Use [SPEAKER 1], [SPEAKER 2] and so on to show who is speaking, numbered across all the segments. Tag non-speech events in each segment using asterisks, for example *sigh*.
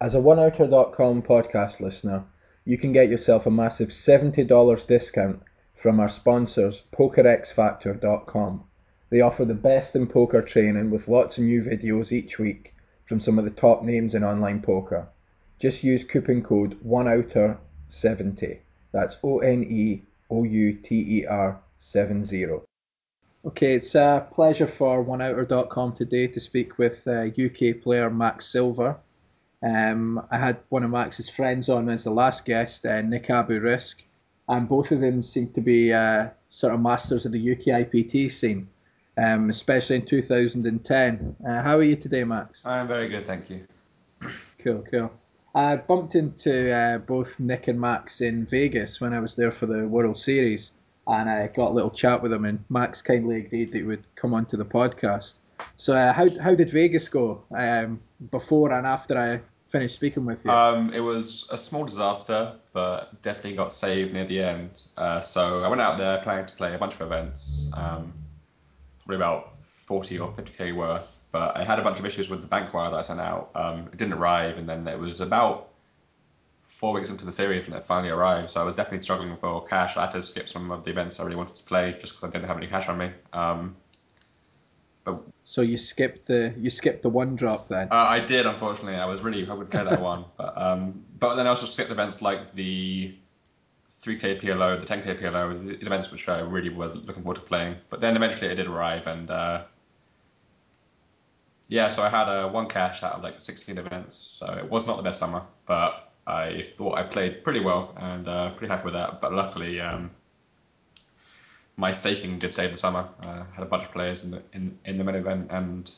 [SPEAKER 1] As a OneOuter.com podcast listener, you can get yourself a massive $70 discount from our sponsors, PokerXFactor.com. They offer the best in poker training with lots of new videos each week from some of the top names in online poker. Just use coupon code OneOuter70. That's O N E O U T E R 70. Okay, it's a pleasure for OneOuter.com today to speak with uh, UK player Max Silver. Um, I had one of Max's friends on as the last guest, uh, Nick Abou Risk, and both of them seem to be uh, sort of masters of the UK IPT scene, um, especially in 2010. Uh, how are you today, Max?
[SPEAKER 2] I'm very good, thank you.
[SPEAKER 1] Cool, cool. I bumped into uh, both Nick and Max in Vegas when I was there for the World Series and I got a little chat with them, and Max kindly agreed that he would come onto the podcast. So, uh, how how did Vegas go um, before and after I finished speaking with you?
[SPEAKER 2] Um, it was a small disaster, but definitely got saved near the end. Uh, so I went out there planning to play a bunch of events, um, probably about 40 or 50k worth. But I had a bunch of issues with the bank wire that I sent out. Um, it didn't arrive, and then it was about four weeks into the series when it finally arrived. So I was definitely struggling for cash. I had to skip some of the events I really wanted to play just because I didn't have any cash on me. Um,
[SPEAKER 1] so you skipped the you skipped the one drop then?
[SPEAKER 2] Uh, I did, unfortunately. I was really hoping to play that one, but um, but then I also skipped events like the 3k PLO, the 10k PLO, the events which I really were looking forward to playing. But then eventually it did arrive, and uh, yeah, so I had a uh, one cash out of like 16 events. So it was not the best summer, but I thought I played pretty well and uh, pretty happy with that. But luckily, um, my staking did save the summer. Uh, had a bunch of players in the in, in the main event, and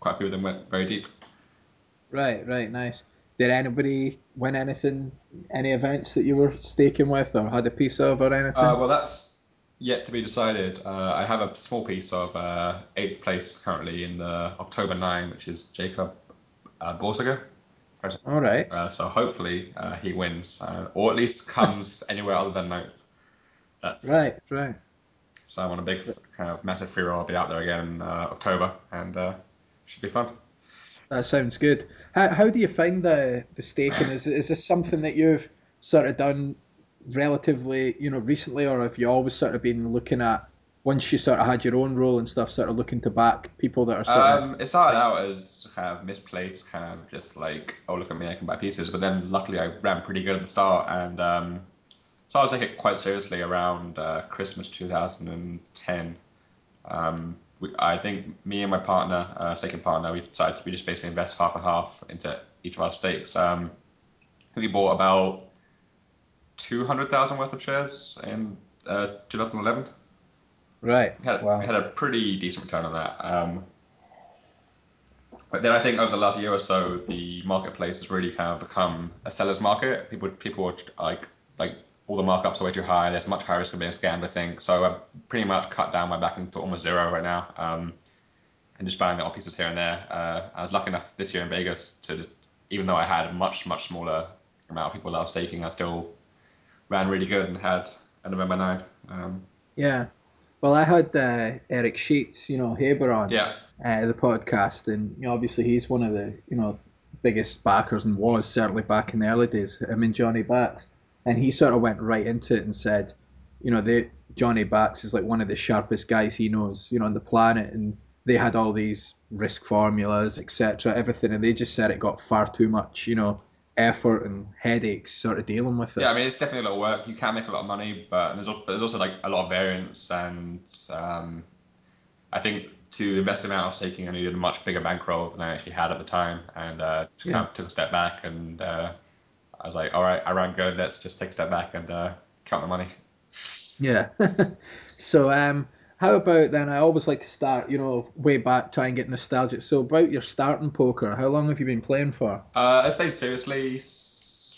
[SPEAKER 2] quite a few of them went very deep.
[SPEAKER 1] Right, right, nice. Did anybody win anything, any events that you were staking with, or had a piece of, or anything?
[SPEAKER 2] Uh, well, that's yet to be decided. Uh, I have a small piece of uh, eighth place currently in the October nine, which is Jacob uh, Balsiger.
[SPEAKER 1] All right.
[SPEAKER 2] Uh, so hopefully uh, he wins, uh, or at least comes *laughs* anywhere other than ninth.
[SPEAKER 1] That's right, right.
[SPEAKER 2] So I'm on a big, kind of massive free roll. I'll be out there again in uh, October, and uh, should be fun.
[SPEAKER 1] That sounds good. How, how do you find the the staking? Is is this something that you've sort of done relatively, you know, recently, or have you always sort of been looking at once you sort of had your own role and stuff, sort of looking to back people that are sort
[SPEAKER 2] um, of. It started out as kind of misplaced, kind of just like, oh, look at me, I can buy pieces. But then luckily I ran pretty good at the start. And um, so I was taking it quite seriously around uh, Christmas 2010. Um, we, I think me and my partner, uh, second partner, we decided to, we just basically invest half and half into each of our stakes. Um, we bought about 200,000 worth of shares in uh, 2011.
[SPEAKER 1] Right.
[SPEAKER 2] Had, wow. had a pretty decent return on that. Um, but then I think over the last year or so, the marketplace has really kind of become a seller's market. People people are like like all the markups are way too high. There's much higher risk of being scammed. I think so. I've pretty much cut down my backing to almost zero right now. Um, and just buying little pieces here and there. Uh, I was lucky enough this year in Vegas to, just, even though I had a much much smaller amount of people that I was staking, I still ran really good and had a November nine. Um,
[SPEAKER 1] yeah, well, I had uh, Eric Sheets, you know, Haber on
[SPEAKER 2] yeah.
[SPEAKER 1] uh, the podcast, and you know, obviously he's one of the you know biggest backers and was certainly back in the early days. I mean, Johnny Bax, and he sort of went right into it and said, you know, they Johnny Bax is like one of the sharpest guys he knows, you know, on the planet, and they had all these risk formulas, etc., everything, and they just said it got far too much, you know, effort and headaches sort of dealing with it.
[SPEAKER 2] Yeah, I mean it's definitely a lot of work. You can make a lot of money, but there's also, there's also like a lot of variance, and um, I think to invest the amount I was taking, I needed a much bigger bankroll than I actually had at the time, and uh, just yeah. kind of took a step back, and uh, I was like, all right, I ran good. Let's just take a step back and uh, count the money.
[SPEAKER 1] Yeah. *laughs* so um, how about then? I always like to start, you know, way back, try and get nostalgic. So about your starting poker, how long have you been playing for?
[SPEAKER 2] Uh, I say seriously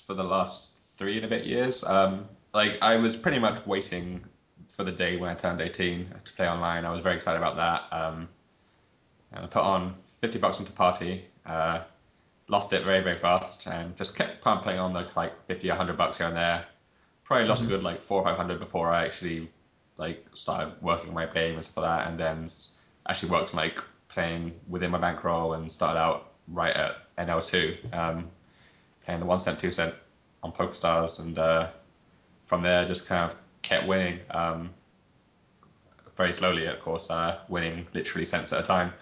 [SPEAKER 2] for the last three and a bit years. Um, like I was pretty much waiting for the day when I turned 18 to play online. I was very excited about that. Um, and I put on 50 bucks into party, uh, lost it very very fast, and just kept pumping on the like 50, 100 bucks here and there. Probably lost mm-hmm. a good like four or five hundred before I actually like started working my payments for that, and then actually worked like playing within my bankroll and started out right at NL2. Um, playing the one cent, two cent on PokerStars, and uh, from there just kind of kept winning. Um, very slowly, of course, uh, winning literally cents at a time.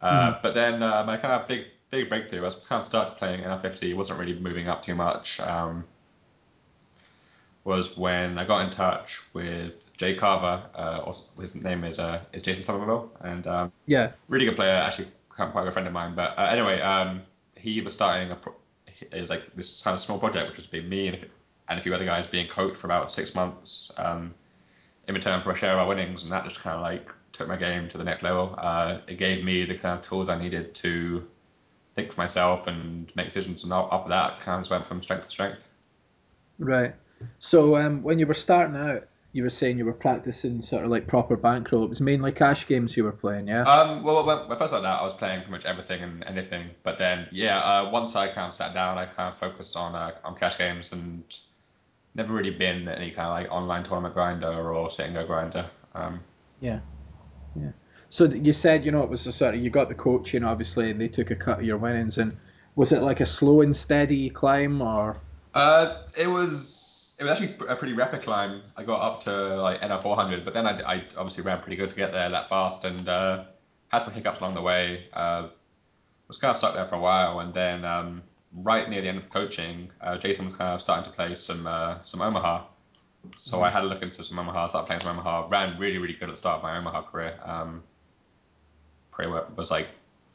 [SPEAKER 2] Uh, mm. But then uh, my kind of big big breakthrough. I was kind of started playing NL50, wasn't really moving up too much. Um, was when I got in touch with Jay Carver. Uh, his name is uh, is Jason Somerville, and um,
[SPEAKER 1] yeah,
[SPEAKER 2] really good player. Actually, quite a good friend of mine. But uh, anyway, um, he was starting a pro- is like this kind of small project, which was being me and, and a few other guys being coached for about six months um, in return for a share of our winnings, and that just kind of like took my game to the next level. Uh, it gave me the kind of tools I needed to think for myself and make decisions. And after that, kind of went from strength to strength.
[SPEAKER 1] Right. So um, when you were starting out, you were saying you were practicing sort of like proper bankroll. It was mainly cash games you were playing, yeah?
[SPEAKER 2] Um, well, when, when I first started out, I was playing pretty much everything and anything. But then, yeah, uh, once I kind of sat down, I kind of focused on uh, on cash games and never really been any kind of like online tournament grinder or sit and go grinder. Um,
[SPEAKER 1] yeah, yeah. So you said, you know, it was a sort of you got the coaching obviously, and they took a cut of your winnings. And was it like a slow and steady climb, or?
[SPEAKER 2] Uh, it was it was actually a pretty rapid climb. I got up to like NL 400, but then I, I obviously ran pretty good to get there that fast, and uh, had some hiccups along the way. Uh, was kind of stuck there for a while, and then um, right near the end of coaching, uh, Jason was kind of starting to play some uh, some Omaha. So mm-hmm. I had a look into some Omaha, started playing some Omaha, ran really, really good at the start of my Omaha career. Um, was like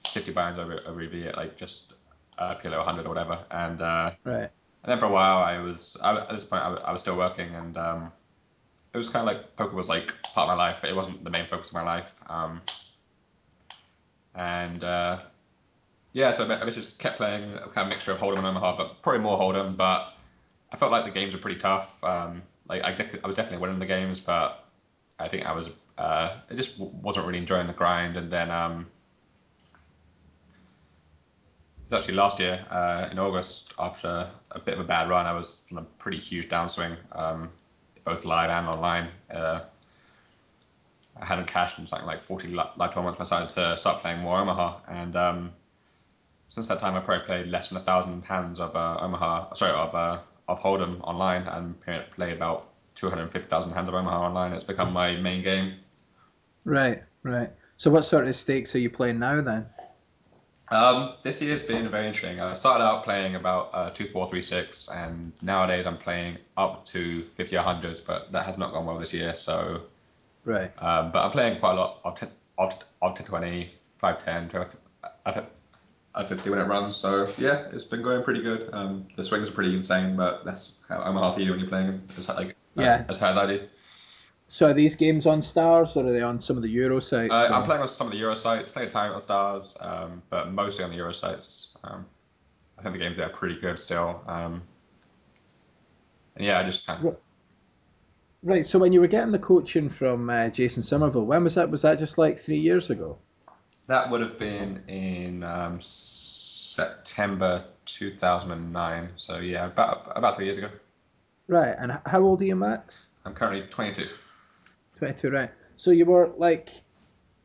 [SPEAKER 2] 50 pounds over over EV at like just a kilo 100 or whatever. And uh,
[SPEAKER 1] right.
[SPEAKER 2] And then for a while, I was I, at this point I was, I was still working, and um, it was kind of like poker was like part of my life, but it wasn't the main focus of my life. Um, and uh, yeah, so I, I just kept playing a kind of mixture of Hold'em and Omaha, but probably more Hold'em. But I felt like the games were pretty tough. Um, like I, I was definitely winning the games, but I think I was uh, I just wasn't really enjoying the grind. And then um, actually last year uh, in August, after a bit of a bad run, I was on a pretty huge downswing, um, both live and online. Uh, I hadn't cashed in something like 40 live tournaments. I decided to start playing more Omaha, and um, since that time, I probably played less than a thousand hands of uh, Omaha, sorry, of uh, of Hold'em online, and played about 250,000 hands of Omaha online. It's become my main game.
[SPEAKER 1] Right, right. So what sort of stakes are you playing now then?
[SPEAKER 2] Um, this year's been very interesting. I started out playing about uh, two, four, three, six, and nowadays I'm playing up to 50, 100, but that has not gone well this year. So,
[SPEAKER 1] right.
[SPEAKER 2] Um, but I'm playing quite a lot of 10, of, of 10, 20, 5, 10, 12, at 50 when it runs. So yeah, it's been going pretty good. Um, the swings are pretty insane, but that's how I'm a half of you when you're playing as like yeah. as high as I do.
[SPEAKER 1] So are these games on Stars or are they on some of the Euro sites?
[SPEAKER 2] Uh, I'm playing on some of the Euro sites, playing time on Stars, um, but mostly on the Euro sites. Um, I think the games there are pretty good still. Um, and yeah, I just kind of.
[SPEAKER 1] Right. So when you were getting the coaching from uh, Jason Somerville, when was that? Was that just like three years ago?
[SPEAKER 2] That would have been in um, September 2009. So yeah, about about three years ago.
[SPEAKER 1] Right. And how old are you, Max?
[SPEAKER 2] I'm currently 22.
[SPEAKER 1] 22, right. So you were like,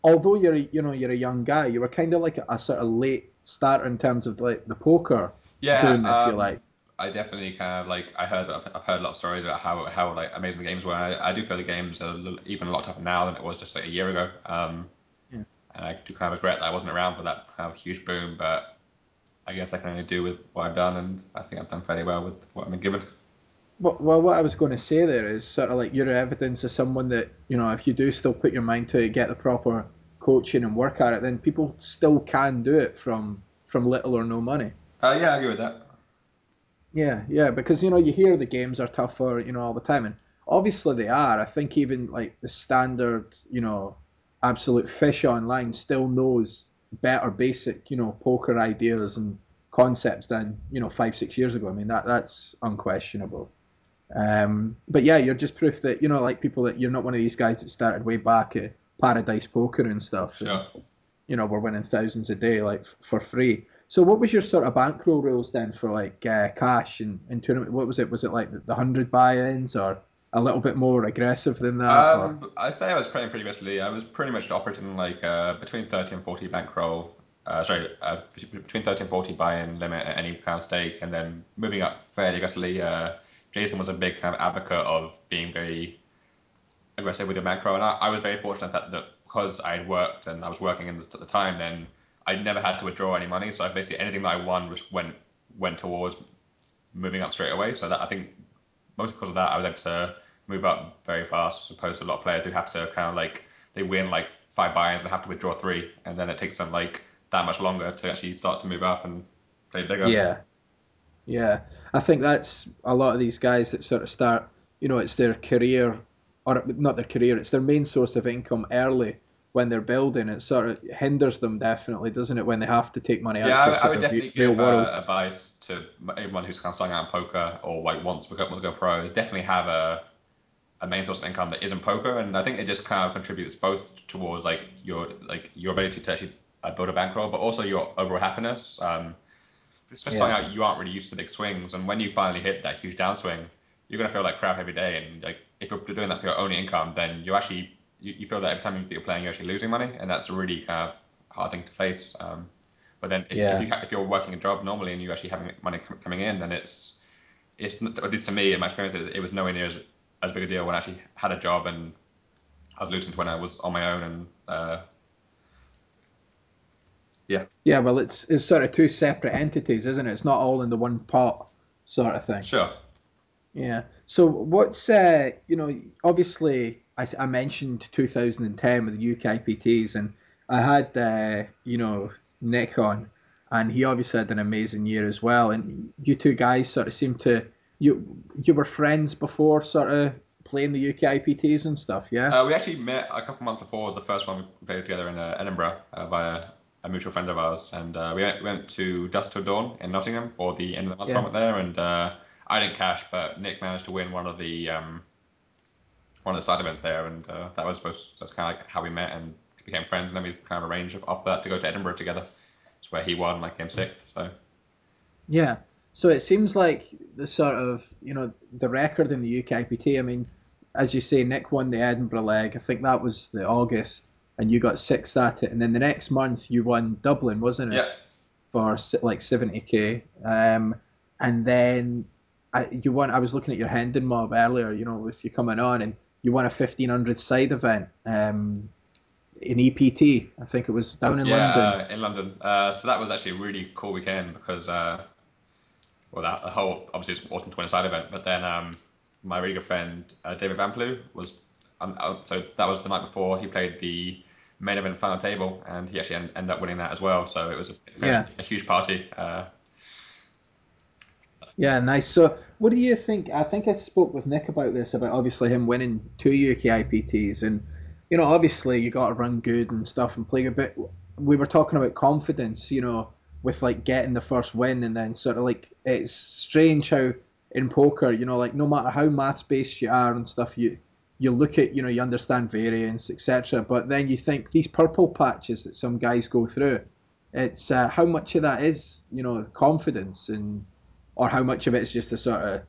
[SPEAKER 1] although you're you know you're a young guy, you were kind of like a, a sort of late starter in terms of like the poker
[SPEAKER 2] yeah, boom, if um, you like. I definitely kind of like I heard I've, I've, heard a lot of stories about how how like amazing the games were. I, I do feel the games are even a lot tougher now than it was just like a year ago. Um. And I do kind of regret that I wasn't around for that kind of huge boom, but I guess I can only do with what I've done, and I think I've done fairly well with what I've been given.
[SPEAKER 1] Well, well, what I was going to say there is sort of like your evidence is someone that you know if you do still put your mind to it, get the proper coaching and work at it, then people still can do it from from little or no money.
[SPEAKER 2] Uh, yeah, I agree with that.
[SPEAKER 1] Yeah, yeah, because you know you hear the games are tougher, you know, all the time, and obviously they are. I think even like the standard, you know, absolute fish online still knows better basic, you know, poker ideas and concepts than you know five six years ago. I mean that that's unquestionable. Um, but yeah, you're just proof that you know, like people that you're not one of these guys that started way back at Paradise Poker and stuff.
[SPEAKER 2] Sure.
[SPEAKER 1] And, you know, we're winning thousands a day like f- for free. So what was your sort of bankroll rules then for like uh, cash and, and tournament? What was it? Was it like the hundred buy-ins or a little bit more aggressive than that?
[SPEAKER 2] Um, I say I was playing pretty aggressively. I was pretty much operating like uh, between thirty and forty bankroll uh, sorry, uh, between 30 and 40 buy-in limit at any of stake, and then moving up fairly aggressively. Uh, Jason was a big kind of advocate of being very aggressive with your macro, and I, I was very fortunate that, that because I had worked and I was working in the, at the time, then I never had to withdraw any money. So basically anything that I won just went went towards moving up straight away. So that I think most because of that, I was able to move up very fast, as opposed to a lot of players who have to kind of like they win like five buy-ins and have to withdraw three, and then it takes them like that much longer to actually start to move up and play bigger.
[SPEAKER 1] Yeah, yeah. I think that's a lot of these guys that sort of start. You know, it's their career, or not their career. It's their main source of income early when they're building. It sort of hinders them definitely, doesn't it? When they have to take money out.
[SPEAKER 2] Yeah, I, I would definitely give
[SPEAKER 1] world.
[SPEAKER 2] uh, advice to anyone who's kind of starting out in poker or like wants to become want to go pro is definitely have a a main source of income that isn't poker, and I think it just kind of contributes both towards like your like your ability to actually uh, build a bankroll, but also your overall happiness. Um, especially
[SPEAKER 1] Yeah.
[SPEAKER 2] starting out, you aren't really used to big swings, and when you finally hit that huge downswing, you're gonna feel like crap every day. And like if you're doing that for your only income, then you actually you, you feel that every time that you're playing, you're actually losing money, and that's a really kind of hard thing to face. Um, but then if,
[SPEAKER 1] Yeah.
[SPEAKER 2] if, you ha- if you're working a job normally and you're actually having money com- coming in, then it's it's not- at least to me in my experience, it, it was nowhere near as, as big a deal when I actually had a job and I was losing to when I was on my own and uh, yeah.
[SPEAKER 1] Yeah, well, it's it's sort of two separate entities, isn't it? It's not all in the one pot, sort of thing.
[SPEAKER 2] Sure.
[SPEAKER 1] Yeah. So what's uh, you know, obviously I, I mentioned 2010 with the UK UKPTs, and I had uh, you know Nick on, and he obviously had an amazing year as well. And you two guys sort of seem to you you were friends before, sort of playing the UKPTs and stuff. Yeah.
[SPEAKER 2] Uh, we actually met a couple months before the first one we played together in uh, Edinburgh uh, via a mutual friend of ours, and uh, we went, went to Dusk Till Dawn in Nottingham for the end of the month
[SPEAKER 1] Yeah.
[SPEAKER 2] tournament there, and uh, I didn't cash, but Nick managed to win one of the um, one of the side events there, and uh, that was supposed that's kind of like how we met and became friends, and then we kind of arranged after that to go to Edinburgh together. It's where he won, I came sixth. So
[SPEAKER 1] Yeah. So it seems like the sort of you know the record in the UKPT. I mean, as you say, Nick won the Edinburgh leg. I think that was the August, and you got sixth at it. And then the next month you won Dublin, wasn't it?
[SPEAKER 2] yeah,
[SPEAKER 1] For like 70k. Um, and then I, you won. I was looking at your Hendon mob earlier. You know, with you coming on, and you won a 1500 side event. Um, in EPT, I think it was down in
[SPEAKER 2] yeah,
[SPEAKER 1] London.
[SPEAKER 2] uh, in London. Uh, so that was actually a really cool weekend because, uh, well, that the whole obviously it's Autumn Twin Side event, but then um, my really good friend uh, David Vamplew was, um, uh, so that was the night before he played the main event final table, and he actually en- ended up winning that as well. So it was a,
[SPEAKER 1] Yeah.
[SPEAKER 2] a huge party. Uh,
[SPEAKER 1] Yeah, nice. So, what do you think? I think I spoke with Nick about this, about obviously him winning two UK IPTs, and you know, obviously you got to run good and stuff and play a bit. We were talking about confidence, you know, with like getting the first win, and then sort of like it's strange how in poker, you know, like no matter how maths based you are and stuff, you you look at, you know, you understand variance, etc. But then you think these purple patches that some guys go through, it's uh, how much of that is, you know, confidence and or how much of it is just a sort of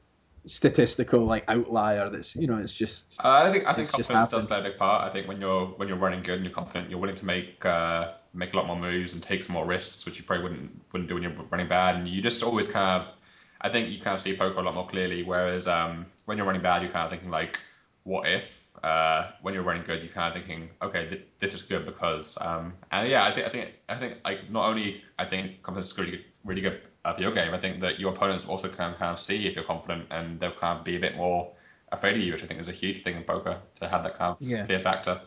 [SPEAKER 1] statistical like outlier that's you know it's just
[SPEAKER 2] Uh, I think I think confidence does play a big part. I think when you're when you're running good and you're confident, you're willing to make uh, make a lot more moves and take some more risks, which you probably wouldn't wouldn't do when you're running bad. And you just always kind of, I think you kind of see poker a lot more clearly. Whereas um, when you're running bad, you're kind of thinking like, what if? Uh, when you're running good, you're kind of thinking, okay, th- this is good because, um, and yeah, I think I think I think like not only I think confidence is really good, really good for your game. I think that your opponents also can kind of see if you're confident and they'll kind of be a bit more afraid of you, which I think is a huge thing in poker to have that kind of
[SPEAKER 1] Yeah.
[SPEAKER 2] fear factor.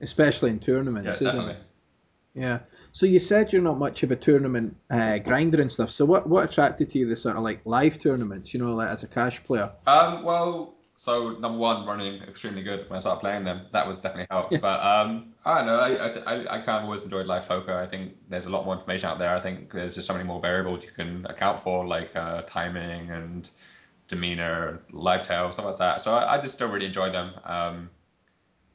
[SPEAKER 1] especially in tournaments
[SPEAKER 2] Yeah, definitely.
[SPEAKER 1] it yeah so you said you're not much of a tournament uh, grinder and stuff so what what attracted you to the sort of like live tournaments you know like as a cash player
[SPEAKER 2] Um, well, so number one, running extremely good when I started playing them. That was definitely helped.
[SPEAKER 1] Yeah.
[SPEAKER 2] But um, I don't know. I, I, I- kind of always enjoyed live poker. I think there's a lot more information out there. I think there's just so many more variables you can account for, like uh, timing and demeanor, live tail, stuff like that. So I, I just still really enjoy them. Um,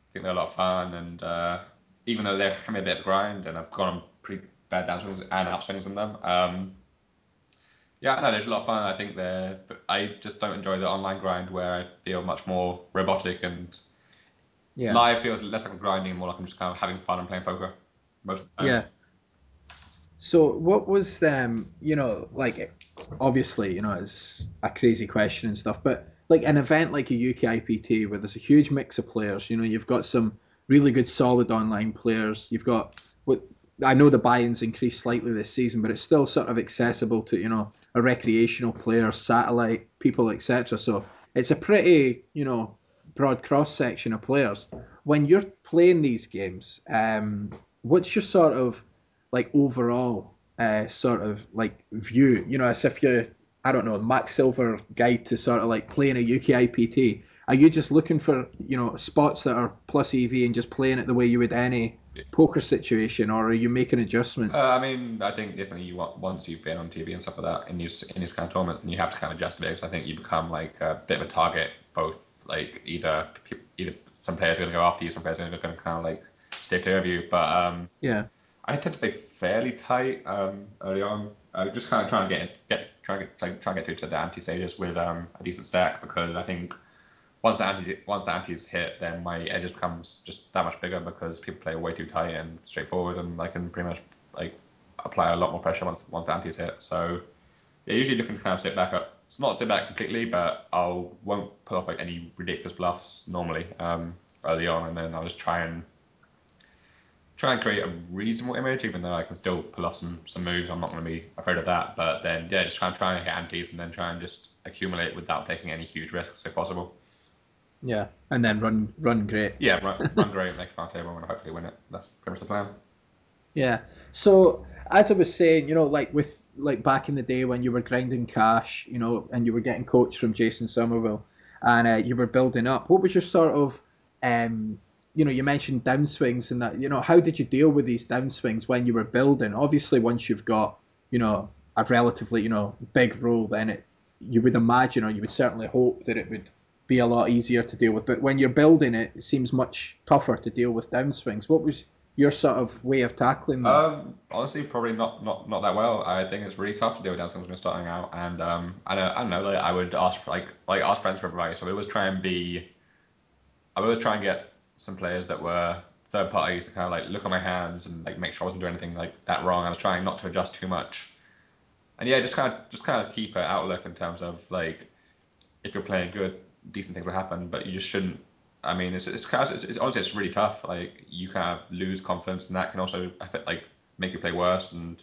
[SPEAKER 2] I think they're a lot of fun, and uh, even though they can be a bit of grind, and I've gone on pretty bad downswings and upswings in them. Um, yeah, no, there's a lot of fun. I think they're. But I just don't enjoy the online grind where I feel much more robotic and
[SPEAKER 1] yeah
[SPEAKER 2] live feels less like I'm grinding and more like I'm just kind of having fun and playing poker most of the time.
[SPEAKER 1] yeah So what was um you know like obviously you know it's a crazy question and stuff, but like an event like a UKIPT where there's a huge mix of players, you know you've got some really good solid online players, you've got what I know the buy-ins increased slightly this season, but it's still sort of accessible to you know a recreational player, satellite people, etc. So it's a pretty you know broad cross section of players. When you're playing these games, um, what's your sort of like overall uh, sort of like view? You know, as if you I don't know Max Silver guide to sort of like playing a UKIPT. Are you just looking for you know spots that are plus EV and just playing it the way you would any poker situation, or are you making adjustments?
[SPEAKER 2] Uh, I mean, I think definitely you want once you've been on TV and stuff like that in these in these kind of tournaments, and you have to kind of adjust a bit because I think you become like a bit of a target. Both like either either some players are going to go after you, some players are going to kind of like stay clear of you. But um,
[SPEAKER 1] yeah,
[SPEAKER 2] I tend to play fairly tight um, early on. Uh, just kind of trying to get get try try, try to get through to the ante stages with um, a decent stack because I think once the ante once the antes hit, then my edges becomes just that much bigger because people play way too tight and straightforward, and I can pretty much like apply a lot more pressure once once the antes hit. So yeah, usually looking to kind of sit back up. It's not sit back completely, but I won't pull off like any ridiculous bluffs normally um, early on, and then I'll just try and try and create a reasonable image, even though I can still pull off some some moves. I'm not going to be afraid of that. But then yeah, just try and try and hit antes, and then try and just accumulate without taking any huge risks if possible.
[SPEAKER 1] Yeah, and then run run great.
[SPEAKER 2] Yeah, run, run great, make a far table, and hopefully win it. That's pretty much the plan.
[SPEAKER 1] Yeah. So as I was saying, you know, like with like back in the day when you were grinding cash, you know, and you were getting coached from Jason Somerville, and uh, you were building up. What was your sort of, um, you know, you mentioned downswings and that. You know, how did you deal with these downswings when you were building? Obviously, once you've got, you know, a relatively, you know, big role, then it, you would imagine, or you would certainly hope that it would be a lot easier to deal with. But when you're building it, it seems much tougher to deal with downswings. What was your sort of way of tackling that?
[SPEAKER 2] Um, honestly, probably not, not not that well. I think it's really tough to deal with downswings when you're starting out, and um, I don't I don't know. Like I would ask like like ask friends for advice. So I would always try and be. I would always try and get some players that were third parties to kind of like look at my hands and like make sure I wasn't doing anything like that wrong. I was trying not to adjust too much, and yeah, just kind of just kind of keep an outlook in terms of like if you're playing good, decent things will happen, but you just shouldn't. I mean, it's it's, it's, it's honestly it's really tough. Like you kind of lose confidence, and that can also affect, like make you play worse, and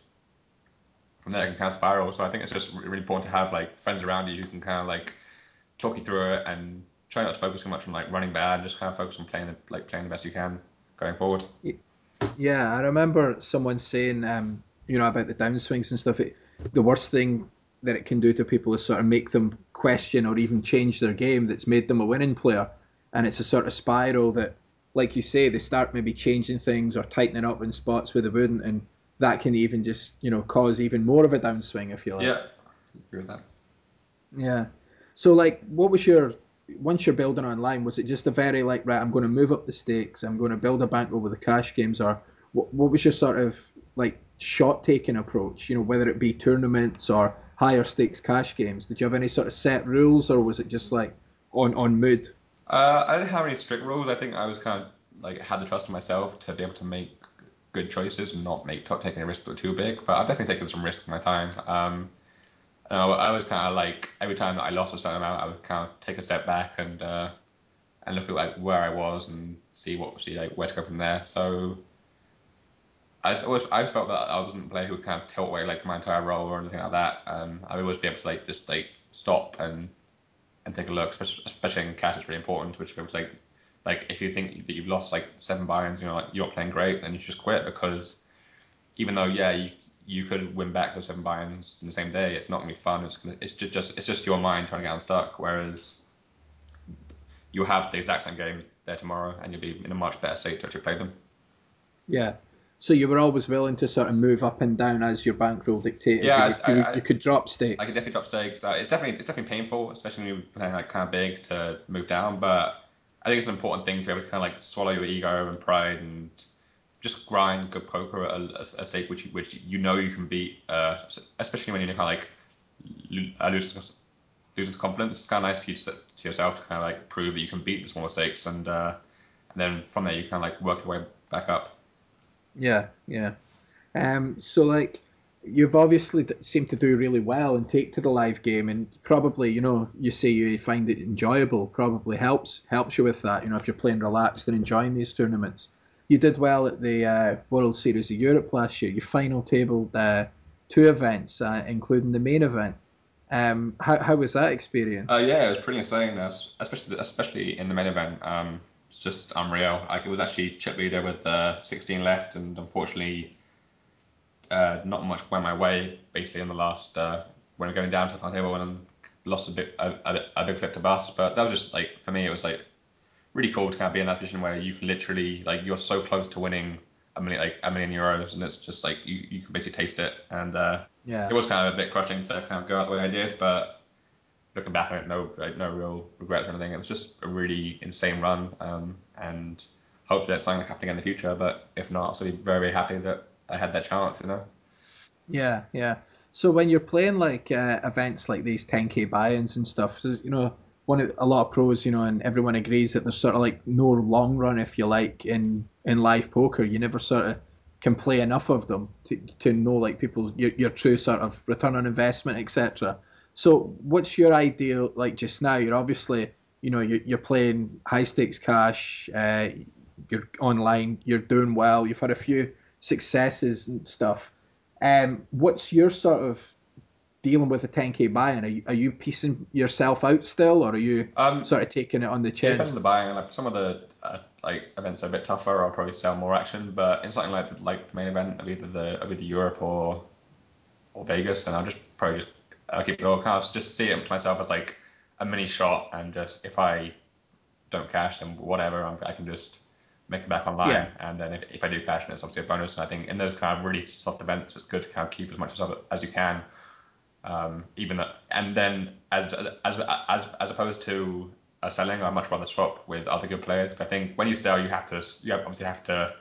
[SPEAKER 2] from there it can kind of spiral. So I think it's just really important to have like friends around you who can kind of like talk you through it and try not to focus too much on like running bad, just kind of focus on playing like playing the best you can going forward.
[SPEAKER 1] Yeah, I remember someone saying, um, you know, about the downswings and stuff. It, the worst thing that it can do to people is sort of make them question or even change their game that's made them a winning player. And it's a sort of spiral that, like you say, they start maybe changing things or tightening up in spots where they wouldn't, and that can even just, you know, cause even more of a downswing if you like.
[SPEAKER 2] Yeah, agree with that.
[SPEAKER 1] Yeah. So, like, what was your once you're building online? Was it just a very like, right, I'm going to move up the stakes, I'm going to build a bank over the cash games, or what, what was your sort of like shot taking approach? You know, whether it be tournaments or higher stakes cash games? Did you have any sort of set rules, or was it just like on on mood?
[SPEAKER 2] Uh, I didn't have any strict rules. I think I was kind of like had the trust in myself to be able to make good choices and not make take any risks that were too big. But I've definitely taken some risks in my time. Um, and I, I was kind of like every time that I lost a certain amount, I would kind of take a step back and uh, and look at like where I was and see what see like where to go from there. So I always I always felt that I wasn't a player who would kind of tilt away like my entire role or anything like that. Um, I would always be able to like just like stop and and take a look, especially, especially in cash. It's really important, which is like like if you think that you've lost like seven buy-ins, you know, like you're not playing great, then you just quit because even though yeah you you could win back those seven buy-ins in the same day, it's not gonna be fun. It's gonna, it's just, just it's just your mind trying to get unstuck. Whereas you'll have the exact same games there tomorrow, and you'll be in a much better state to actually play them.
[SPEAKER 1] Yeah. So you were always willing to sort of move up and down as your bankroll dictated.
[SPEAKER 2] Yeah,
[SPEAKER 1] you,
[SPEAKER 2] I,
[SPEAKER 1] you,
[SPEAKER 2] I,
[SPEAKER 1] you could drop stakes.
[SPEAKER 2] I could definitely drop stakes. Uh, it's definitely it's definitely painful, especially when you're playing like kind of big to move down. But I think it's an important thing to be able to kind of like swallow your ego and pride and just grind good poker at a, a stake which which you know you can beat. Uh, especially when you're kind of like uh, losing losing confidence. It's kind of nice for you to, to yourself to kind of like prove that you can beat the smaller stakes, and uh, and then from there you kind of like work your way back up.
[SPEAKER 1] Yeah, yeah. Um, so like you've obviously seemed to do really well and take to the live game, and probably you know you say you find it enjoyable, probably helps helps you with that. You know if you're playing relaxed and enjoying these tournaments. You did well at the uh, World Series of Europe last year. You final tabled uh, two events, uh, including the main event. Um, how, how was that experience?
[SPEAKER 2] Uh, yeah, it was pretty insane, especially especially in the main event. Um, it's just unreal. Like it was actually chip leader with uh, 16 left, and unfortunately uh, not much went my way basically in the last uh, when I'm going down to the final table and lost a bit a, a, a big flip to bus. But that was just like for me, it was like really cool to kind of be in that position where you can literally like you're so close to winning a million like a million euros, and it's just like you, you can basically taste it. And uh,
[SPEAKER 1] yeah,
[SPEAKER 2] it was kind of a bit crushing to kind of go out the way I did, but looking back on it, no like, no real regrets or anything. It was just a really insane run, um, and hopefully that's something happening in the future. But if not, be very very happy that I had that chance, you know.
[SPEAKER 1] Yeah, yeah. So when you're playing like uh, events like these 10k buy-ins and stuff, you know, one of a lot of pros, you know, and everyone agrees that there's sort of like no long run, if you like, in in live poker. You never sort of can play enough of them to, to know like people your, your true sort of return on investment, etc. So what's your ideal like just now? You're obviously you know you're, you're playing high stakes cash, uh, you're online, you're doing well, you've had a few successes and stuff. Um, what's your sort of dealing with a 10k buy-in? Are you, are you piecing yourself out still, or are you um, sort of taking it on the chin?
[SPEAKER 2] Depends on the buy-in. Like some of the uh, like events are a bit tougher. I'll probably sell more action, but in something like the, like the main event of either the of either Europe or or Vegas, and I'll just probably just I'll keep it all kind just see it to myself as like a mini shot, and just if I don't cash, then whatever, I'm, I can just make it back online. Yeah. And then if, if I do cash, then it's obviously a bonus. And I think in those kind of really soft events, it's good to kind of keep as much as, as you can. Um, even that, and then as, as as as opposed to a selling, I much rather swap with other good players. I think when you sell, you have to you obviously have to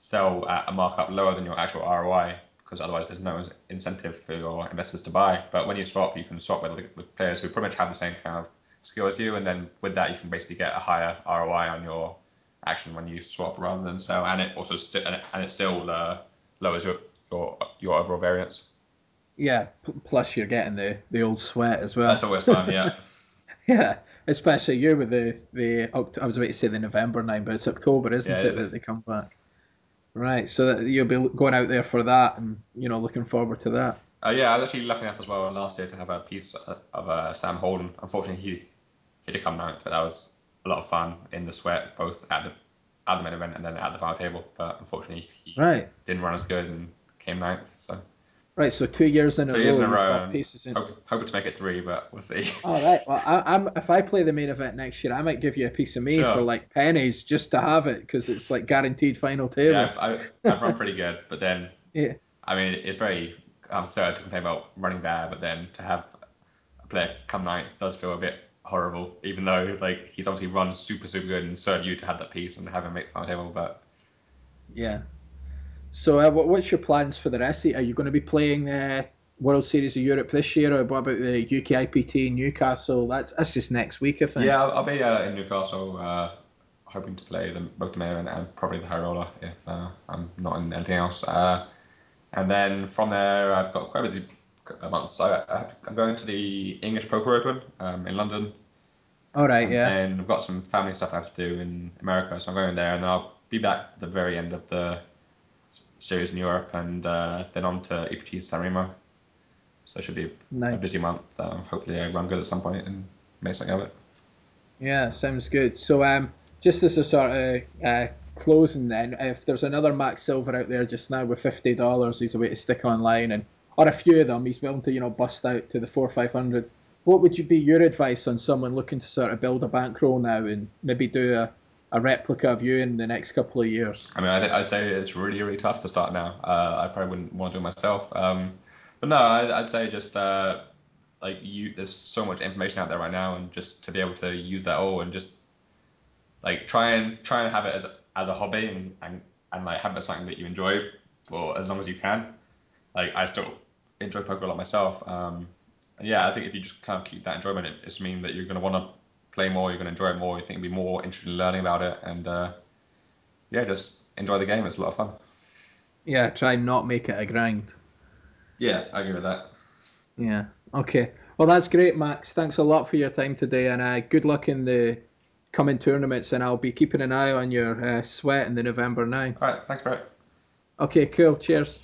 [SPEAKER 2] sell at a markup lower than your actual ROI because otherwise there's no incentive for your investors to buy. But when you swap, you can swap with, with players who pretty much have the same kind of skill as you, and then with that you can basically get a higher ROI on your action when you swap rather than sell, and it also sti- and, it, and it still uh, lowers your, your your overall variance.
[SPEAKER 1] Yeah, plus you're getting the the old sweat as well.
[SPEAKER 2] That's always fun, yeah. *laughs*
[SPEAKER 1] yeah, especially you with the the I was about to say the November nine, but it's October, isn't yeah, it, that they come back? Right, so that you'll be going out there for that, and you know, looking forward to that.
[SPEAKER 2] Uh, yeah, I was actually lucky enough as well last year to have a piece of uh, Sam Holden. Unfortunately, he he did come ninth, but that was a lot of fun in the sweat, both at the at the main event and then at the final table. But unfortunately, he
[SPEAKER 1] right.
[SPEAKER 2] didn't run as good and came ninth. So
[SPEAKER 1] right, so two years in two a
[SPEAKER 2] years
[SPEAKER 1] row.
[SPEAKER 2] in a row. Pieces in. Hope, hoping to make it three, but we'll see. *laughs*
[SPEAKER 1] All right. Well, I, am if I play the main event next year, I might give you a piece of me sure. for like pennies just to have it because it's like guaranteed final table.
[SPEAKER 2] Yeah, I, I've run pretty good, but then *laughs*
[SPEAKER 1] yeah, I
[SPEAKER 2] mean it's very. I'm sorry to complain about running bad, but then to have a player come ninth does feel a bit horrible, even though like he's obviously run super super good and served you to have that piece and have him make final table. But
[SPEAKER 1] yeah. So uh, what, what's your plans for the rest? Are you going to be playing the World Series of Europe this year, or what about the UK IPT in Newcastle? That's that's just next week, I think.
[SPEAKER 2] Yeah, I'll, I'll be uh, in Newcastle, uh, hoping to play the, both the mayor and, and probably the high roller if uh, I'm not in anything else. Uh, and then from there, I've got quite a busy month. So I, am going to the English Poker Open um, in London.
[SPEAKER 1] All right, yeah.
[SPEAKER 2] And I've got some family stuff I have to do in America, so I'm going there, and I'll be back at the very end of the series in Europe, and uh, then on to EPT San Remo. So it should be nice. a busy month. Um, hopefully, I run good at some point and make something of it.
[SPEAKER 1] Yeah, sounds good. So, um, just as a sort of uh, closing, then, if there's another Max Silver out there just now with fifty dollars, he's a way to stick online and or a few of them, he's willing to you know bust out to the four five hundred. What would you be your advice on someone looking to sort of build a bankroll now and maybe do a, a replica of you in the next couple of years?
[SPEAKER 2] I mean, I would say it's really really tough to start now. Uh, I probably wouldn't want to do it myself. Um, but no, I, would say just uh, like you. There's so much information out there right now, and just to be able to use that all and just like try and try and have it as as a hobby and, and, and like have it something that you enjoy for as long as you can. Like I still enjoy poker a lot myself. Um, yeah, I think if you just kind of keep that enjoyment, it, it's mean that you're going to want to play more, you're going to enjoy it more, you think you'll be more interested in learning about it, and uh, yeah, just enjoy the game. It's a lot of fun.
[SPEAKER 1] Yeah, try and not make it a grind.
[SPEAKER 2] Yeah, I agree with that.
[SPEAKER 1] Yeah. Okay. Well, that's great, Max. Thanks a lot for your time today, and uh, good luck in the coming tournaments. And I'll be keeping an eye on your uh, sweat in the November nine.
[SPEAKER 2] All right, thanks, Brett.
[SPEAKER 1] Okay. Cool. Cheers.